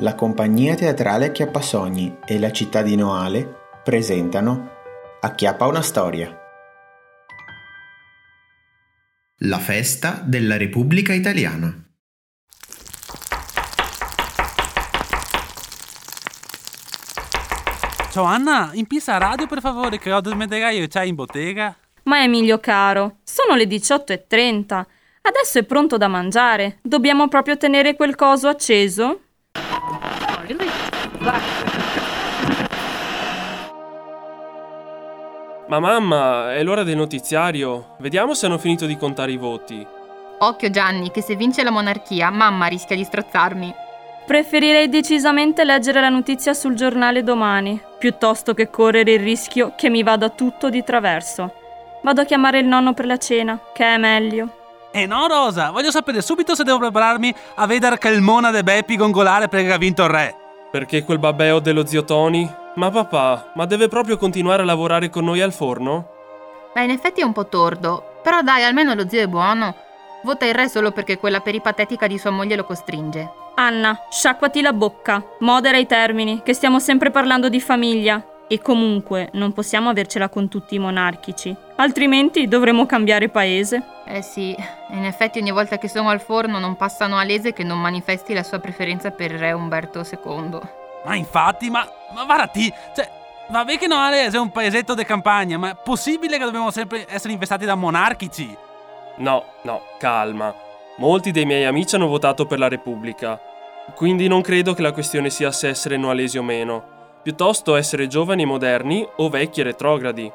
La compagnia teatrale Acchiappasogni e la città di Noale presentano Acchiappa una storia. La festa della Repubblica Italiana. Ciao Anna, in pista radio per favore che ho da smettere io c'hai in bottega. Ma Emilio caro, sono le 18.30. Adesso è pronto da mangiare. Dobbiamo proprio tenere quel coso acceso? Ma mamma, è l'ora del notiziario. Vediamo se hanno finito di contare i voti. Occhio Gianni, che se vince la monarchia, mamma rischia di strozzarmi. Preferirei decisamente leggere la notizia sul giornale domani, piuttosto che correre il rischio che mi vada tutto di traverso. Vado a chiamare il nonno per la cena, che è meglio. Eh no, Rosa, voglio sapere subito se devo prepararmi a vedere che il Mona de Beppi gongolare perché ha vinto il re. Perché quel babbeo dello zio Tony? Ma papà, ma deve proprio continuare a lavorare con noi al forno? Beh, in effetti è un po' tordo, però dai, almeno lo zio è buono. Vota il re solo perché quella peripatetica di sua moglie lo costringe. Anna, sciacquati la bocca, modera i termini, che stiamo sempre parlando di famiglia. E comunque non possiamo avercela con tutti i monarchici, altrimenti dovremo cambiare paese. Eh sì, in effetti ogni volta che sono al forno non passano a lese che non manifesti la sua preferenza per re Umberto II. Ma infatti, ma, ma Varati, cioè, vabbè che Noales è un paesetto di campagna, ma è possibile che dobbiamo sempre essere investati da monarchici? No, no, calma. Molti dei miei amici hanno votato per la Repubblica, quindi non credo che la questione sia se essere noalesi o meno, piuttosto essere giovani e moderni o vecchi e retrogradi.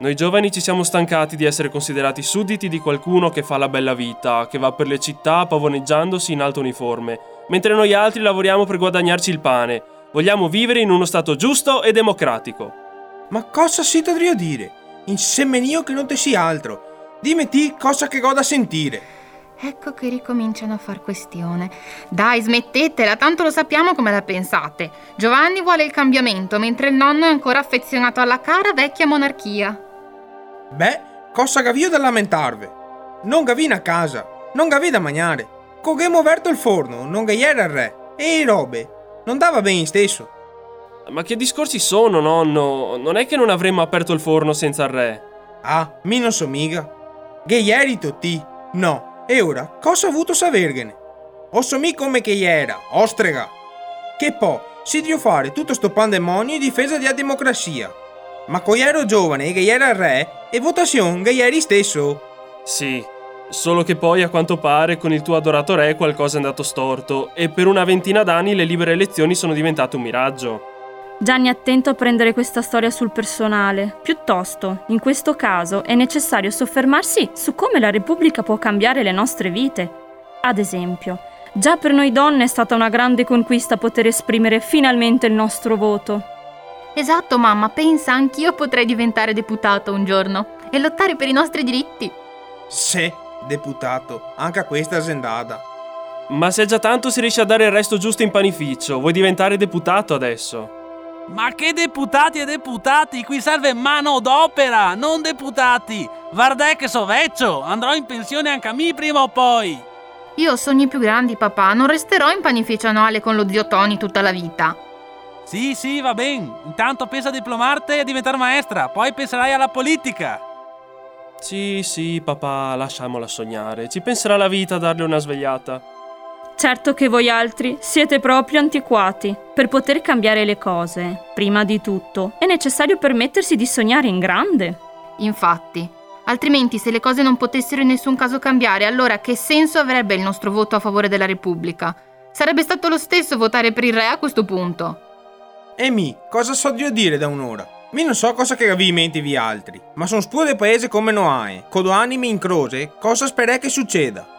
Noi giovani ci siamo stancati di essere considerati sudditi di qualcuno che fa la bella vita, che va per le città pavoneggiandosi in alto uniforme, mentre noi altri lavoriamo per guadagnarci il pane. Vogliamo vivere in uno Stato giusto e democratico. Ma cosa si dovrebbe dire? Insieme io che non te sia altro. Dimmi ti cosa che goda sentire. Ecco che ricominciano a far questione. Dai, smettetela, tanto lo sappiamo come la pensate. Giovanni vuole il cambiamento, mentre il nonno è ancora affezionato alla cara vecchia monarchia. Beh, cosa gavio da lamentarvi? Non gavina a casa, non gavi da mangiare. Cogemo aperto il forno, non gaiera il re. E i robe, non dava bene stesso. Ma che discorsi sono, nonno? Non è che non avremmo aperto il forno senza il re. Ah, mi non so mica. Gaieri tutti, no. E ora, cosa ha avuto savergene? Osso mi come che era, ostrega. Che poi, si dio fare tutto sto pandemonio in difesa della democrazia. Ma coi ero giovane e che era re, e votazione che ieri stesso. Sì, solo che poi a quanto pare con il tuo adorato re qualcosa è andato storto e per una ventina d'anni le libere elezioni sono diventate un miraggio. Gianni attento a prendere questa storia sul personale. Piuttosto, in questo caso è necessario soffermarsi su come la Repubblica può cambiare le nostre vite. Ad esempio, già per noi donne è stata una grande conquista poter esprimere finalmente il nostro voto. Esatto, mamma, pensa, anch'io potrei diventare deputato un giorno e lottare per i nostri diritti. Sì, deputato, anche a questa aziendata. Ma se già tanto si riesce a dare il resto giusto in panificio, vuoi diventare deputato adesso? Ma che deputati e deputati? Qui serve mano d'opera, non deputati. Guarda che so vecchio, andrò in pensione anche a me prima o poi. Io ho sogni più grandi, papà. Non resterò in panificio annuale con lo zio Tony tutta la vita. Sì, sì, va bene. Intanto pensa a diplomarti e a diventare maestra, poi penserai alla politica. Sì, sì, papà, lasciamola sognare. Ci penserà la vita a darle una svegliata. Certo che voi altri siete proprio antiquati. Per poter cambiare le cose, prima di tutto, è necessario permettersi di sognare in grande. Infatti, altrimenti se le cose non potessero in nessun caso cambiare, allora che senso avrebbe il nostro voto a favore della Repubblica? Sarebbe stato lo stesso votare per il re a questo punto. E mi, cosa so io dire da un'ora? Mi non so cosa che avevi in mente vi altri, ma sono spuro del paese come Noae, con due anime in croce, cosa sperare che succeda?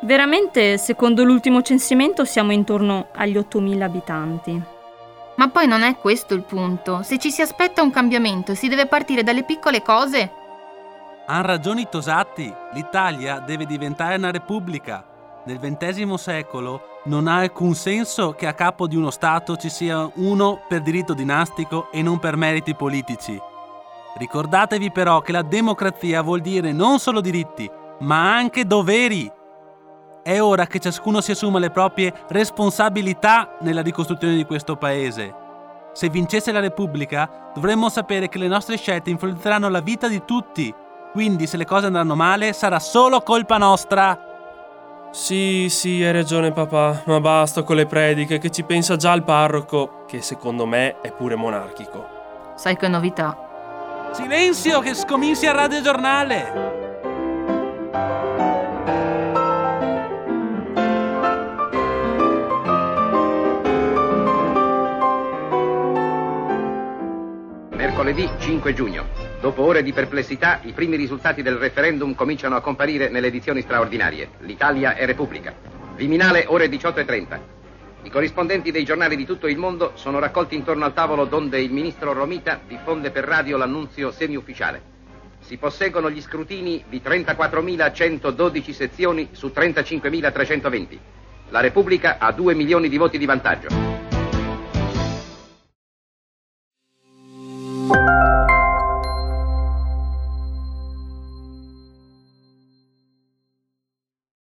Veramente, secondo l'ultimo censimento, siamo intorno agli 8.000 abitanti. Ma poi non è questo il punto. Se ci si aspetta un cambiamento, si deve partire dalle piccole cose. Han ragione i Tosatti. L'Italia deve diventare una repubblica. Nel XX secolo non ha alcun senso che a capo di uno Stato ci sia uno per diritto dinastico e non per meriti politici. Ricordatevi però che la democrazia vuol dire non solo diritti, ma anche doveri È ora che ciascuno si assuma le proprie responsabilità nella ricostruzione di questo paese. Se vincesse la Repubblica, dovremmo sapere che le nostre scelte influenzeranno la vita di tutti. Quindi, se le cose andranno male, sarà solo colpa nostra. Sì, sì, hai ragione papà, ma basta con le prediche che ci pensa già il parroco, che secondo me è pure monarchico. Sai che novità? Silenzio che scominci al radiogiornale! Mercoledì 5 giugno. Dopo ore di perplessità, i primi risultati del referendum cominciano a comparire nelle edizioni straordinarie. L'Italia è Repubblica. Viminale, ore 18.30. I corrispondenti dei giornali di tutto il mondo sono raccolti intorno al tavolo donde il ministro Romita diffonde per radio l'annunzio semiufficiale. Si posseggono gli scrutini di 34.112 sezioni su 35.320. La Repubblica ha 2 milioni di voti di vantaggio.